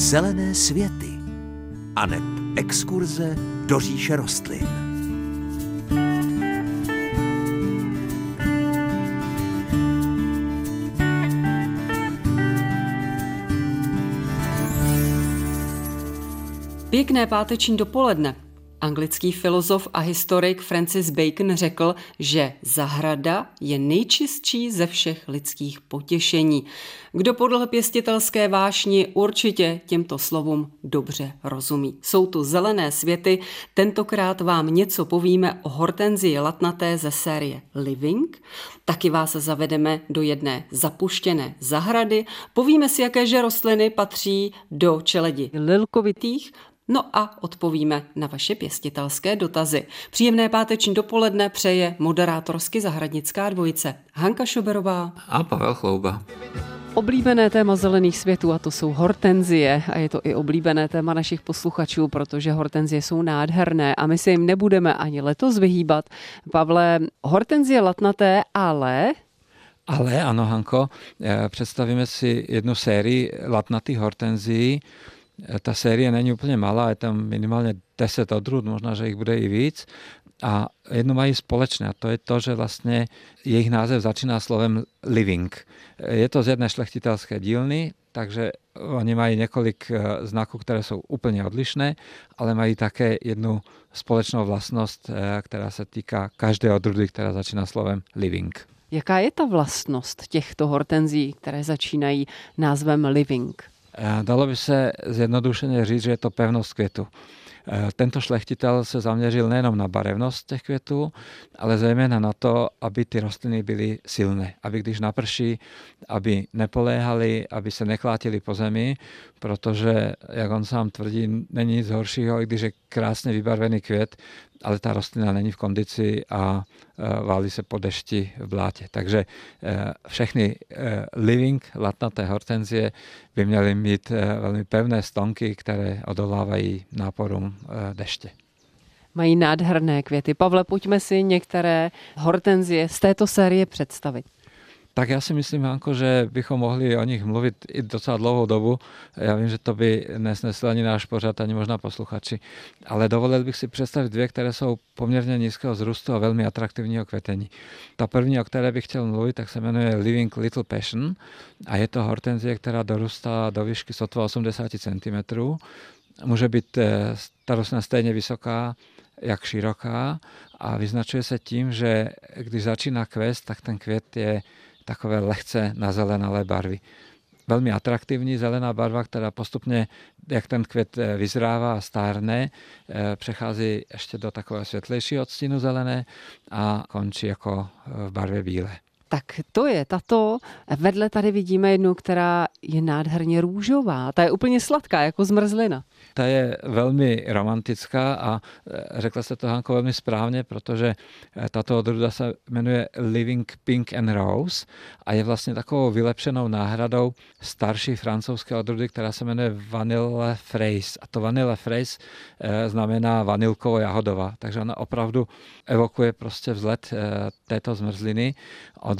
Zelené světy a neb exkurze do říše rostlin. Pěkné páteční dopoledne. Anglický filozof a historik Francis Bacon řekl, že zahrada je nejčistší ze všech lidských potěšení. Kdo podle pěstitelské vášni určitě těmto slovům dobře rozumí. Jsou tu zelené světy, tentokrát vám něco povíme o hortenzii latnaté ze série Living, taky vás zavedeme do jedné zapuštěné zahrady, povíme si, jaké rostliny patří do čeledi lilkovitých, No a odpovíme na vaše pěstitelské dotazy. Příjemné páteční dopoledne přeje moderátorsky zahradnická dvojice Hanka Šoberová a Pavel Chlouba. Oblíbené téma zelených světů a to jsou hortenzie a je to i oblíbené téma našich posluchačů, protože hortenzie jsou nádherné a my se jim nebudeme ani letos vyhýbat. Pavle, hortenzie latnaté, ale ale ano, Hanko, eh, představíme si jednu sérii latnatých hortenzií, ta série není úplně malá, je tam minimálně 10 odrůd, možná, že jich bude i víc. A jedno mají společné a to je to, že vlastně jejich název začíná slovem living. Je to z jedné šlechtitelské dílny, takže oni mají několik eh, znaků, které jsou úplně odlišné, ale mají také jednu společnou vlastnost, eh, která se týká každé odrůdy, která začíná slovem living. Jaká je ta vlastnost těchto hortenzí, které začínají názvem living? Dalo by se zjednodušeně říct, že je to pevnost květu. Tento šlechtitel se zaměřil nejenom na barevnost těch květů, ale zejména na to, aby ty rostliny byly silné, aby když naprší, aby nepoléhaly, aby se neklátily po zemi, protože, jak on sám tvrdí, není nic horšího, i když je krásně vybarvený květ, ale ta rostlina není v kondici a e, válí se po dešti v blátě. Takže e, všechny e, living latnaté hortenzie by měly mít velmi pevné stonky, které odolávají náporům deště. Mají nádherné květy. Pavle, pojďme si některé hortenzie z této série představit. Tak já si myslím, Hanko, že bychom mohli o nich mluvit i docela dlouhou dobu. Já vím, že to by nesnesl ani náš pořad, ani možná posluchači. Ale dovolil bych si představit dvě, které jsou poměrně nízkého zrůstu a velmi atraktivního kvetení. Ta první, o které bych chtěl mluvit, tak se jmenuje Living Little Passion a je to hortenzie, která dorůstá do výšky sotva 80 cm. Může být eh, ta rostlina stejně vysoká, jak široká a vyznačuje se tím, že když začíná kvést, tak ten květ je takové lehce nazelenalé barvy. Velmi atraktivní zelená barva, která postupně, jak ten květ eh, vyzrává a stárne, eh, přechází ještě do takového světlejšího odstínu zelené a končí jako eh, v barvě bílé. Tak to je tato. Vedle tady vidíme jednu, která je nádherně růžová. Ta je úplně sladká, jako zmrzlina. Ta je velmi romantická a e, řekla se to Hanko velmi správně, protože e, tato odrůda se jmenuje Living Pink and Rose a je vlastně takovou vylepšenou náhradou starší francouzské odrůdy, která se jmenuje Vanille Fraise. A to Vanille Fraise e, znamená vanilkovo-jahodová, takže ona opravdu evokuje prostě vzhled této zmrzliny.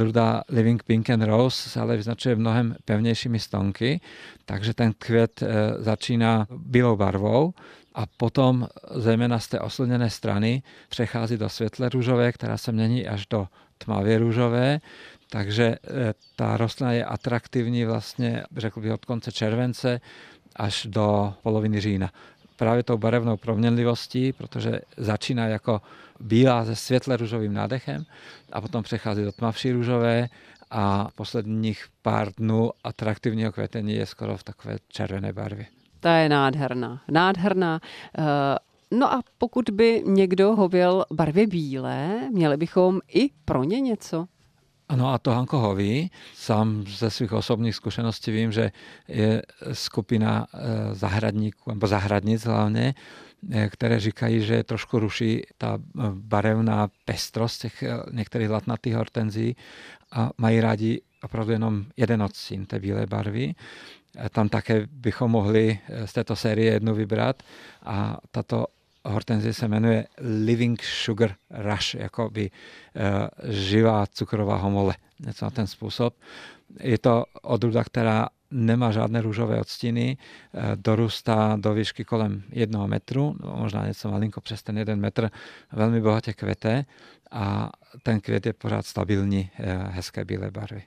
Odrůda Living Pink and Rose se ale vyznačuje mnohem pevnějšími stonky, takže ten květ začíná bílou barvou a potom zejména z té oslněné strany přechází do světle růžové, která se mění až do tmavě růžové, takže e, ta rostlina je atraktivní vlastně, řekl bych, od konce července až do poloviny října. Právě tou barevnou proměnlivostí, protože začíná jako bílá se světle růžovým nádechem a potom přechází do tmavší růžové a posledních pár dnů atraktivního kvetení je skoro v takové červené barvě. Ta je nádherná. Nádherná. Eh, no a pokud by někdo hověl barvě bílé, měli bychom i pro ně něco? Ano a to Hanko hoví. Sám ze svých osobních zkušeností vím, že je skupina eh, zahradníků, nebo zahradnic hlavně, eh, které říkají, že trošku ruší ta barevná pestrost těch některých latnatých hortenzí a mají rádi opravdu jenom jeden odstín té bílé barvy. Tam také bychom mohli z této série jednu vybrat a tato hortenzie se jmenuje Living Sugar Rush, jako by uh, živá cukrová homole, něco na ten způsob. Je to odrůda, která nemá žádné růžové odstíny, dorůstá do výšky kolem jednoho metru, možná něco malinko přes ten jeden metr, velmi bohatě kvete a ten květ je pořád stabilní, hezké bílé barvy.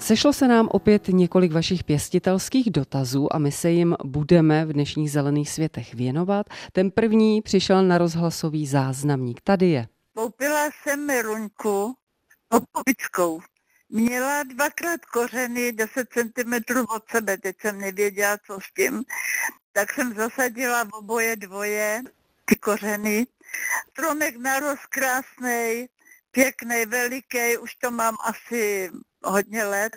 Sešlo se nám opět několik vašich pěstitelských dotazů a my se jim budeme v dnešních zelených světech věnovat. Ten první přišel na rozhlasový záznamník. Tady je. Koupila jsem meruňku opovičkou. Měla dvakrát kořeny 10 cm od sebe, teď jsem nevěděla, co s tím. Tak jsem zasadila v oboje dvoje ty kořeny. Stromek narost krásný, pěkný, veliký, už to mám asi hodně let,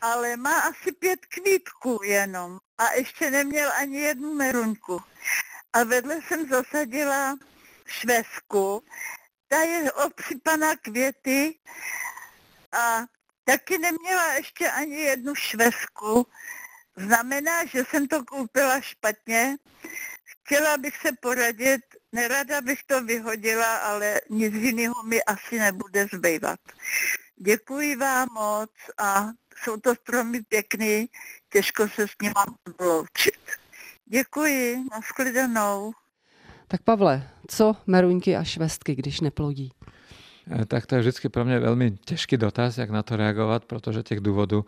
ale má asi pět kvítků jenom a ještě neměl ani jednu meruňku. A vedle jsem zasadila švesku, ta je obsypaná květy a taky neměla ještě ani jednu švesku. Znamená, že jsem to koupila špatně. Chtěla bych se poradit, nerada bych to vyhodila, ale nic jiného mi asi nebude zbývat. Děkuji vám moc a jsou to stromy pěkný, těžko se s nimi odloučit. Děkuji, nashledanou. Tak Pavle, co meruňky a švestky, když neplodí? Eh, tak to je vždycky pro mě velmi těžký dotaz, jak na to reagovat, protože těch důvodů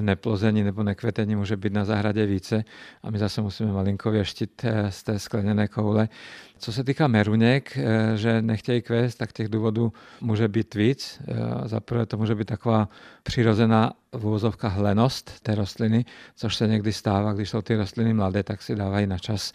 neplození nebo nekvetení může být na zahradě více a my zase musíme malinko věštit eh, z té skleněné koule. Co se týká meruněk, eh, že nechtějí kvést, tak těch důvodů může být víc. Za prvé to může být taková přirozená v úvozovkách lenost té rostliny, což se někdy stává, když jsou ty rostliny mladé, tak si dávají na čas,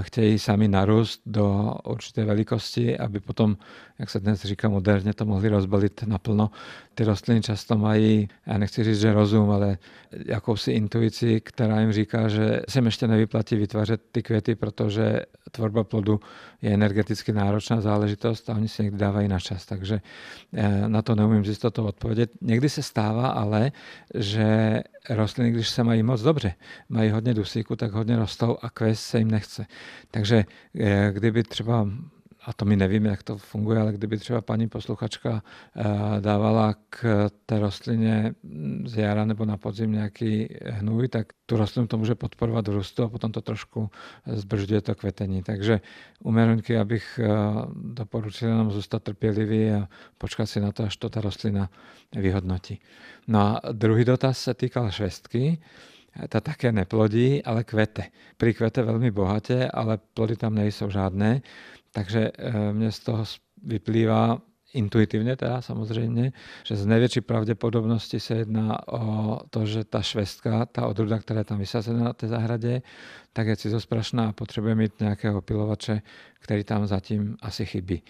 chtějí sami narůst do určité velikosti, aby potom, jak se dnes říká moderně, to mohli rozbalit naplno. Ty rostliny často mají, já nechci říct, že rozum, ale jakousi intuici, která jim říká, že se ještě nevyplatí vytvářet ty květy, protože tvorba plodu je energeticky náročná záležitost a oni si někdy dávají na čas. Takže eh, na to neumím z jistotou odpovědět. Někdy se stává ale, že rostliny, když se mají moc dobře, mají hodně dusíku, tak hodně rostou a kvést se jim nechce. Takže eh, kdyby třeba a to my nevíme, jak to funguje, ale kdyby třeba paní posluchačka eh, dávala k té rostlině z jara nebo na podzim nějaký hnůj, tak tu rostlinu to může podporovat v růstu a potom to trošku zbržďuje to kvetení. Takže u meruňky, abych eh, doporučil jenom zůstat trpělivý a počkat si na to, až to ta rostlina vyhodnotí. No a druhý dotaz se týkal švestky ta také neplodí, ale kvete. Pri kvete velmi bohatě, ale plody tam nejsou žádné. Takže eh, mě z toho vyplývá intuitivně teda samozřejmě, že z největší pravděpodobnosti se jedná o to, že ta švestka, ta odruda, která je tam vysazená na té zahradě, tak je cizosprašná a potřebuje mít nějakého pilovače, který tam zatím asi chybí.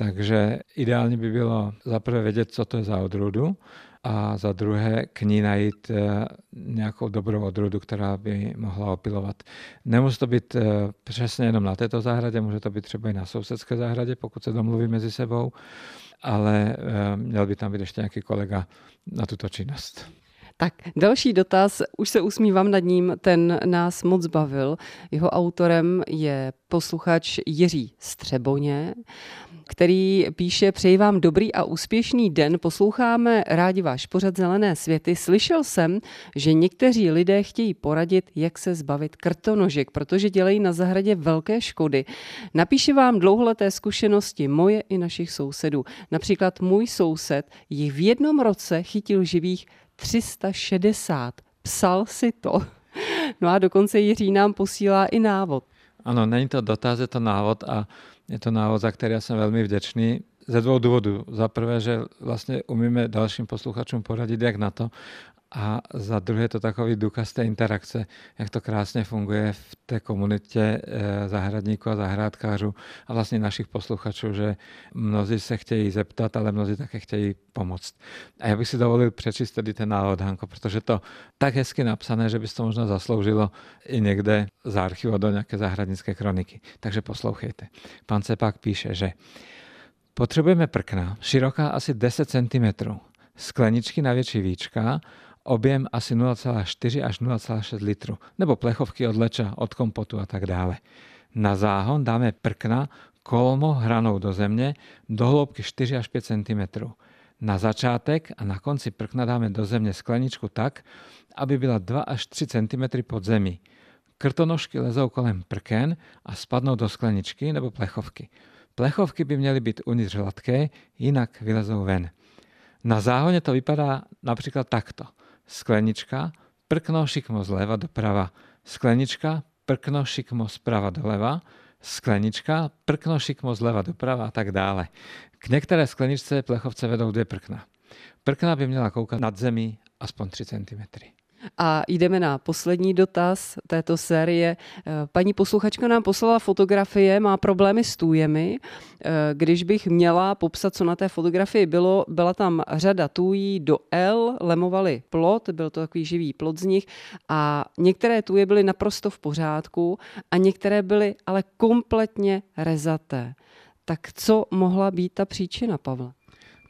Takže ideálně by bylo zaprvé vědět, co to je za odrůdu a za druhé k ní najít eh, nějakou dobrou odrůdu, která by mohla opilovat. Nemusí to být eh, přesně jenom na této zahradě, může to být třeba i na sousedské zahradě, pokud se domluví mezi sebou, ale eh, měl by tam být ještě nějaký kolega na tuto činnost. Tak další dotaz, už se usmívám nad ním, ten nás moc bavil. Jeho autorem je posluchač Jiří Střeboně, který píše, přeji vám dobrý a úspěšný den, posloucháme rádi váš pořad Zelené světy. Slyšel jsem, že někteří lidé chtějí poradit, jak se zbavit krtonožek, protože dělají na zahradě velké škody. Napíše vám dlouholeté zkušenosti moje i našich sousedů. Například můj soused jich v jednom roce chytil živých 360. Psal si to. No a dokonce Jiří nám posílá i návod. Ano, není to dotaz, je to návod a je to návod, za který já jsem velmi vděčný. Ze dvou důvodů. Za prvé, že vlastně umíme dalším posluchačům poradit, jak na to. A za druhé to takový důkaz té interakce, jak to krásně funguje v té komunitě eh, zahradníků a zahrádkářů a vlastně našich posluchačů, že mnozí se chtějí zeptat, ale mnozí také chtějí pomoct. A já bych si dovolil přečíst tedy ten návod, Hanko, protože to tak hezky napsané, že by to možná zasloužilo i někde z archivu do nějaké zahradnické kroniky. Takže poslouchejte. Pan Cepák píše, že potřebujeme prkna, široká asi 10 cm, skleničky na větší víčka, objem asi 0,4 až 0,6 litru, nebo plechovky od leča, od kompotu a tak dále. Na záhon dáme prkna kolmo hranou do země do hloubky 4 až 5 cm. Na začátek a na konci prkna dáme do země skleničku tak, aby byla 2 až 3 cm pod zemí. Krtonožky lezou kolem prken a spadnou do skleničky nebo plechovky. Plechovky by měly být uvnitř hladké, jinak vylezou ven. Na záhoně to vypadá například takto. Sklenička, prkno šikmo zleva doprava. Sklenička, prkno šikmo zprava doleva. Sklenička, prkno šikmo zleva doprava a tak dále. K některé skleničce plechovce vedou dvě prkna. Prkna by měla koukat nad zemí aspoň 3 cm. A jdeme na poslední dotaz této série. Paní posluchačka nám poslala fotografie, má problémy s tůjemi. Když bych měla popsat, co na té fotografii bylo, byla tam řada tůjí do L, lemovali plot, byl to takový živý plot z nich a některé tůje byly naprosto v pořádku a některé byly ale kompletně rezaté. Tak co mohla být ta příčina, Pavla?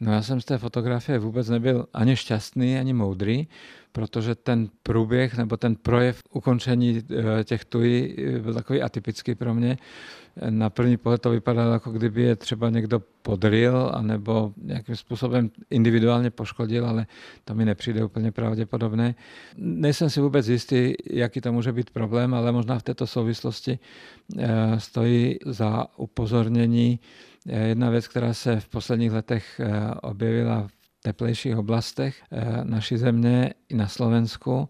No já jsem z té fotografie vůbec nebyl ani šťastný, ani moudrý, protože ten průběh nebo ten projev ukončení eh, těch tují eh, byl takový atypický pro mě. Na první pohled to vypadalo, jako kdyby je třeba někdo podryl anebo nějakým způsobem individuálně poškodil, ale to mi nepřijde úplně pravděpodobné. Nejsem si vůbec jistý, jaký to může být problém, ale možná v této souvislosti eh, stojí za upozornění jedna věc, která se v posledních letech objevila v teplejších oblastech eh, naší země i na Slovensku.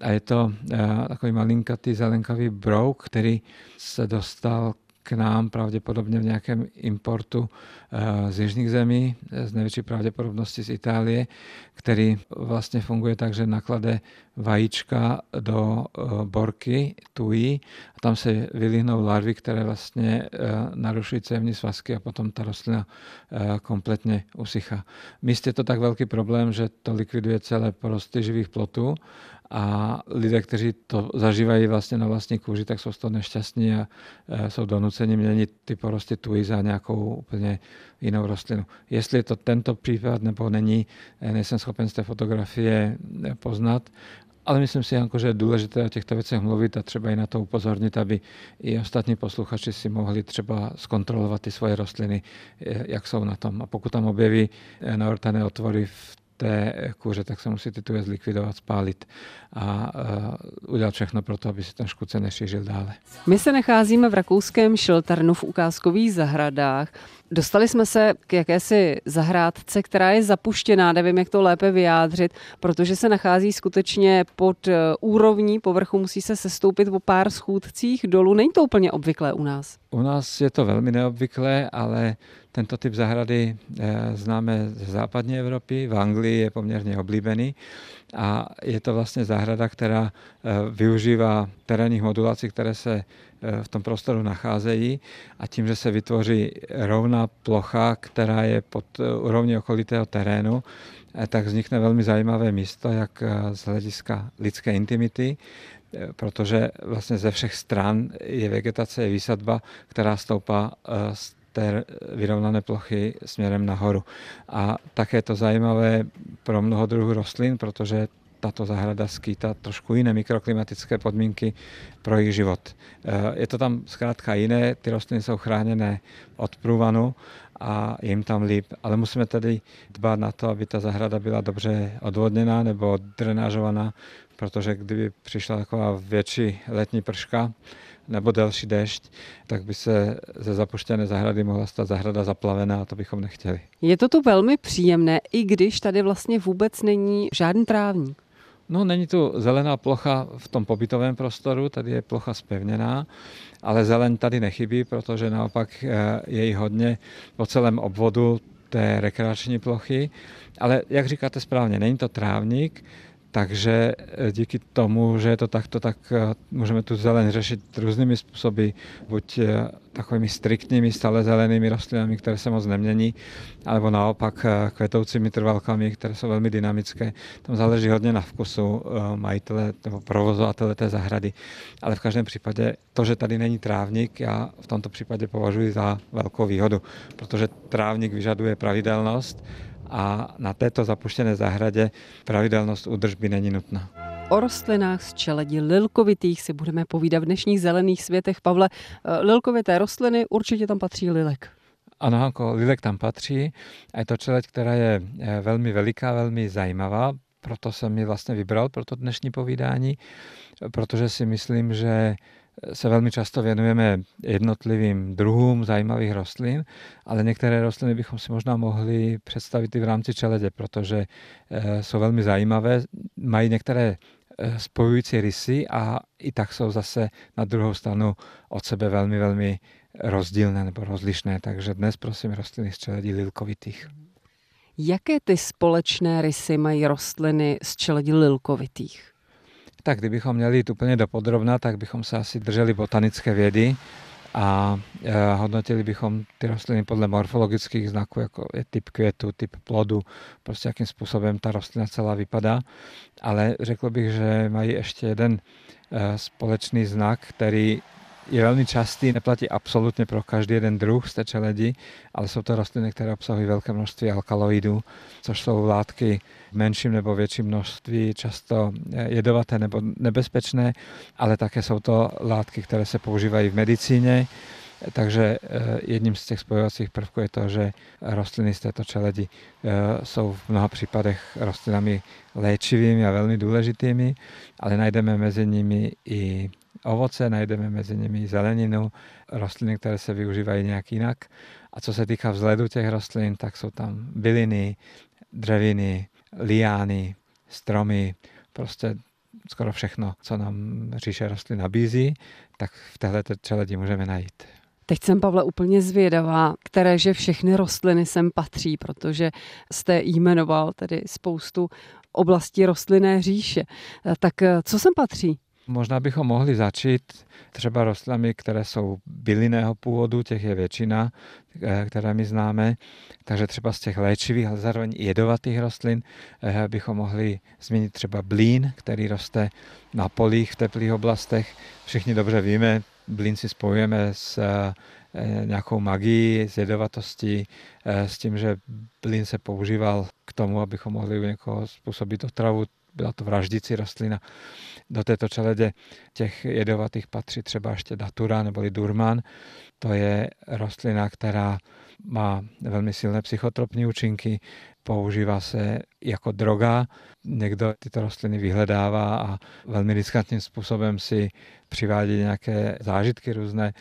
A je to eh, takový malinkatý zelenkavý brouk, který se dostal k nám pravděpodobně v nějakém importu eh, z jižních zemí, z největší pravděpodobnosti z Itálie, který vlastně funguje tak, že naklade vajíčka do eh, borky, tují, a tam se vylihnou larvy, které vlastně eh, narušují cévní svazky a potom ta rostlina kompletně usychá. Míst je to tak velký problém, že to likviduje celé porosty živých plotů a lidé, kteří to zažívají vlastně na vlastní kůži, tak jsou z toho nešťastní a e, jsou donuceni měnit ty porosty tuji za nějakou úplně jinou rostlinu. Jestli je to tento případ nebo není, e, nejsem schopen z té fotografie e, poznat, ale myslím si, Janko, že je důležité o těchto věcech mluvit a třeba i na to upozornit, aby i ostatní posluchači si mohli třeba zkontrolovat ty svoje rostliny, jak jsou na tom. A pokud tam objeví navrtané otvory v té kůře, tak se musí ty tuje zlikvidovat, spálit a uh, udělat všechno pro to, aby se ten škůdce nešířil dále. My se nacházíme v rakouském Šilternu v ukázkových zahradách. Dostali jsme se k jakési zahrádce, která je zapuštěná, nevím, jak to lépe vyjádřit, protože se nachází skutečně pod eh, úrovní povrchu, musí se sestoupit o pár schůdcích dolů. Není to úplně obvyklé u nás? U nás je to velmi neobvyklé, ale tento typ zahrady eh, známe ze západní Evropy, v Anglii je poměrně oblíbený a je to vlastně zahrada, která eh, využívá terénních modulací, které se eh, v tom prostoru nacházejí a tím, že se vytvoří rovná plocha, která je pod úrovní okolitého terénu, tak vznikne velmi zajímavé místo, jak z hlediska lidské intimity, protože vlastně ze všech stran je vegetace, je výsadba, která stoupá z té vyrovnané plochy směrem nahoru. A také to zajímavé pro mnoho druhů rostlin, protože tato zahrada skýtá trošku jiné mikroklimatické podmínky pro jejich život. Eh, je to tam zkrátka jiné, ty rostliny jsou chráněné od průvanu a jim tam líp, ale musíme tedy dbát na to, aby ta zahrada byla dobře odvodněná nebo drenážovaná, protože kdyby přišla taková větší letní prška, nebo delší dešť, tak by se ze zapuštěné zahrady mohla stát zahrada zaplavená a to bychom nechtěli. Je to tu velmi příjemné, i když tady vlastně vůbec není žádný trávník. No, není tu zelená plocha v tom pobytovém prostoru, tady je plocha spevněná, ale zeleň tady nechybí, protože naopak eh, je jí hodně po celém obvodu té rekreační plochy. Ale jak říkáte správně, není to trávník, takže eh, díky tomu, že je to takto, tak eh, můžeme tu zeleň řešit různými způsoby, buď eh, takovými striktními stále zelenými rostlinami, které se moc nemění, alebo naopak kvetoucími trvalkami, které jsou velmi dynamické. Tam záleží hodně na vkusu majitele nebo provozovatele té zahrady. Ale v každém případě to, že tady není trávník, já v tomto případě považuji za velkou výhodu, protože trávník vyžaduje pravidelnost a na této zapuštěné zahradě pravidelnost údržby není nutná. O rostlinách z čeledi lilkovitých si budeme povídat v dnešních zelených světech. Pavle, eh, lilkovité rostliny, určitě tam patří lilek. Ano, Hanko, Lilek tam patří a je to čeleť, která je eh, velmi veliká, velmi zajímavá, proto jsem ji vlastně vybral pro to dnešní povídání, protože si myslím, že se velmi často věnujeme jednotlivým druhům zajímavých rostlin, ale některé rostliny bychom si možná mohli představit i v rámci čeledě, protože eh, jsou velmi zajímavé, mají některé eh, spojující rysy a i tak jsou zase na druhou stranu od sebe velmi, velmi rozdílné nebo rozlišné. Takže dnes prosím rostliny z čeledí lilkovitých. Jaké ty společné rysy mají rostliny z čeledí lilkovitých? Tak kdybychom měli jít úplně dopodrobna, tak bychom se asi drželi botanické vědy a e, hodnotili bychom ty rostliny podle morfologických znaků, jako je typ květu, typ plodu, prostě jakým způsobem ta rostlina celá vypadá. Ale řekl bych, že mají ještě jeden e, společný znak, který je velmi častý, neplatí absolutně pro každý jeden druh z té čeledi, ale jsou to rostliny, které obsahují velké množství alkaloidů, což jsou látky v menším nebo větším množství, často jedovaté nebo nebezpečné, ale také jsou to látky, které se používají v medicíně, takže eh, jedním z těch spojovacích prvků je to, že rostliny z této čeledi jsou v mnoha případech rostlinami léčivými a velmi důležitými, ale najdeme mezi nimi i ovoce, najdeme mezi nimi zeleninu, rostliny, které se využívají nějak jinak. A co se týká vzhledu těch rostlin, tak jsou tam byliny, dřeviny, liány, stromy, prostě skoro všechno, co nám říše rostlin nabízí, tak v téhle čeledi můžeme najít. Teď jsem, Pavle, úplně zvědavá, které že všechny rostliny sem patří, protože jste jmenoval tedy spoustu oblastí rostlinné říše. Tak co sem patří? Možná bychom mohli začít třeba rostlinami, které jsou bylinného původu, těch je většina, eh, které my známe. Takže třeba z těch léčivých, ale zároveň jedovatých rostlin eh, bychom mohli zmínit třeba blín, který roste na polích v teplých oblastech. Všichni dobře víme, blín si spojujeme s eh, nějakou magií, s jedovatostí, s tím, že blín se používal k tomu, abychom mohli u někoho způsobit otravu byla to vraždící rostlina. Do této čeledě těch jedovatých patří třeba ještě datura neboli durman. To je rostlina, která má velmi silné psychotropní účinky, používá se jako droga. Někdo tyto rostliny vyhledává a velmi riskantním způsobem si přivádí nějaké zážitky různé.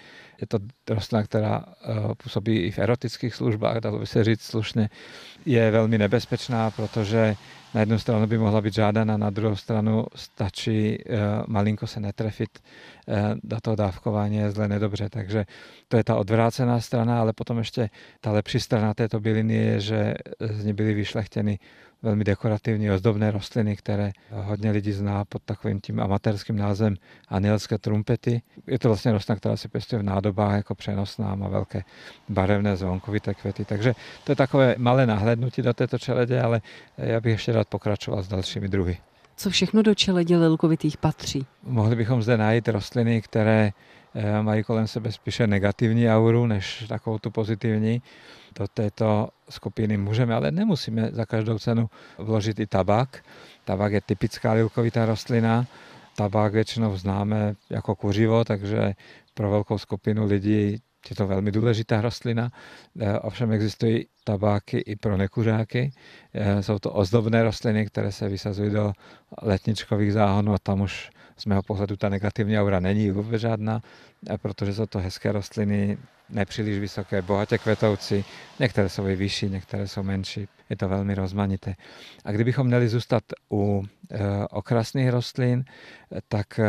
Je to rostlina, která eh, působí i v erotických službách, dalo by se říct slušně. Je velmi nebezpečná, protože na jednu stranu by mohla být žádána, na druhou stranu stačí uh, malinko se netrefit uh, do toho dávkování je zle nedobře. Takže to je ta odvrácená strana, ale potom ještě ta lepší strana této byliny je, že z ní byly vyšlechtěny velmi dekorativní ozdobné rostliny, které hodně lidí zná pod takovým tím amatérským názvem anielské trumpety. Je to vlastně rostlina, která se pěstuje v nádobách jako přenosná, má velké barevné zvonkovité květy. Takže to je takové malé nahlédnutí do této čeledě, ale já bych ještě rád pokračoval s dalšími druhy. Co všechno do čeledě lilkovitých patří? Mohli bychom zde najít rostliny, které eh, mají kolem sebe spíše negativní auru, než takovou tu pozitivní do této skupiny můžeme, ale nemusíme za každou cenu vložit i tabák. Tabák je typická lilkovitá rostlina. Tabák většinou známe jako kuřivo, takže pro velkou skupinu lidí je to velmi důležitá rostlina. E, ovšem existují tabáky i pro nekuřáky. E, jsou to ozdobné rostliny, které se vysazují do letničkových záhonů a tam už z mého pohledu ta negativní aura není vůbec žádná, e, protože jsou to hezké rostliny, nepříliš vysoké, bohatě kvetoucí, některé jsou i vyšší, některé jsou menší, je to velmi rozmanité. A kdybychom měli zůstat u okrasných rostlin, tak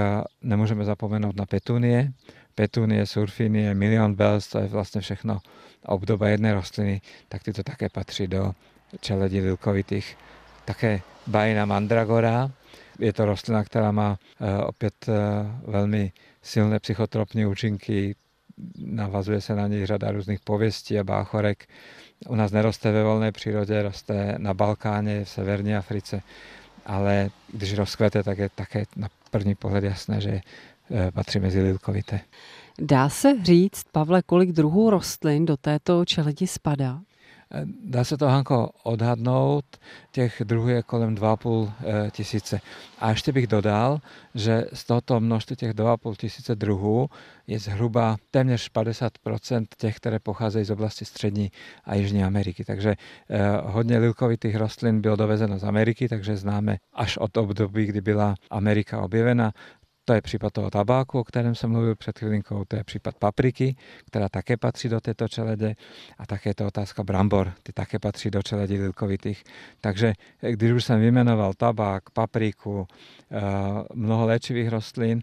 nemůžeme zapomenout na petunie. Petunie, surfinie, milion bells, to je vlastně všechno obdoba jedné rostliny, tak tyto také patří do čeledi lilkovitých. Také bajina mandragora, je to rostlina, která má e, opět e, velmi silné psychotropní účinky, navazuje se na něj řada různých pověstí a báchorek. U nás neroste ve volné přírodě, roste na Balkáně, v severní Africe, ale když rozkvete, tak je také na první pohled jasné, že eh, patří mezi lilkovité. Dá se říct, Pavle, kolik druhů rostlin do této čeledi spadá? Dá se to, Hanko, odhadnout, těch druhů je kolem 2,5 eh, tisíce. A ještě bych dodal, že z tohoto množství těch 2,5 tisíce druhů je zhruba téměř 50% těch, které pocházejí z oblasti střední a jižní Ameriky. Takže eh, hodně lilkovitých rostlin bylo dovezeno z Ameriky, takže známe až od období, kdy byla Amerika objevena. To je případ toho tabáku, o kterém jsem mluvil před chvilinkou, to je případ papriky, která také patří do této čeledě a také je to otázka brambor, ty také patří do čeledí lilkovitých. Takže eh, když už jsem vyjmenoval tabák, papriku, eh, mnoho léčivých rostlin,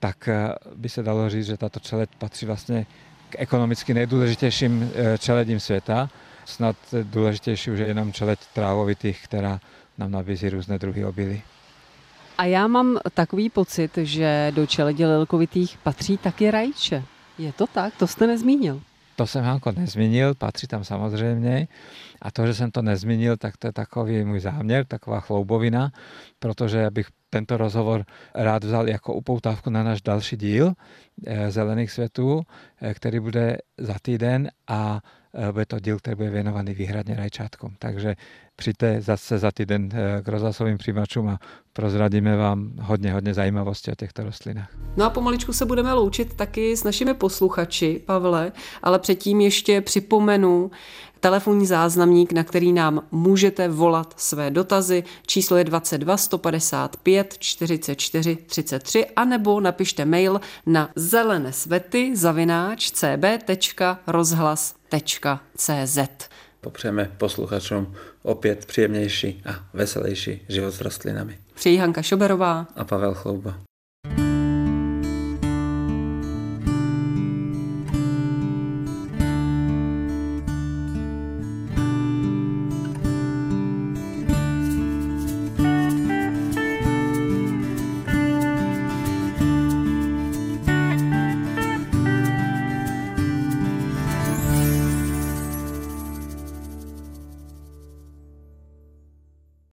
tak eh, by se dalo říct, že tato čeled patří vlastně k ekonomicky nejdůležitějším čeledím světa. Snad důležitější už je jenom čeled trávovitých, která nám nabízí různé druhy obilí. A já mám takový pocit, že do čeledě lilkovitých patří taky rajče. Je to tak? To jste nezmínil. To jsem Hanko nezmínil, patří tam samozřejmě. A to, že jsem to nezmínil, tak to je takový můj záměr, taková chloubovina, protože bych tento rozhovor rád vzal jako upoutávku na náš další díl eh, Zelených světů, eh, který bude za týden a eh, bude to díl, který bude věnovaný výhradně rajčátkům. Takže přijďte zase za týden k rozhlasovým přijímačům a prozradíme vám hodně, hodně zajímavostí o těchto rostlinách. No a pomaličku se budeme loučit taky s našimi posluchači, Pavle, ale předtím ještě připomenu telefonní záznamník, na který nám můžete volat své dotazy. Číslo je 22 155 44 33 anebo napište mail na zelené svety zavináč cb.rozhlas.cz. Popřejeme posluchačům opět příjemnější a veselější život s rostlinami. Přeji Hanka Šoberová a Pavel Chlouba.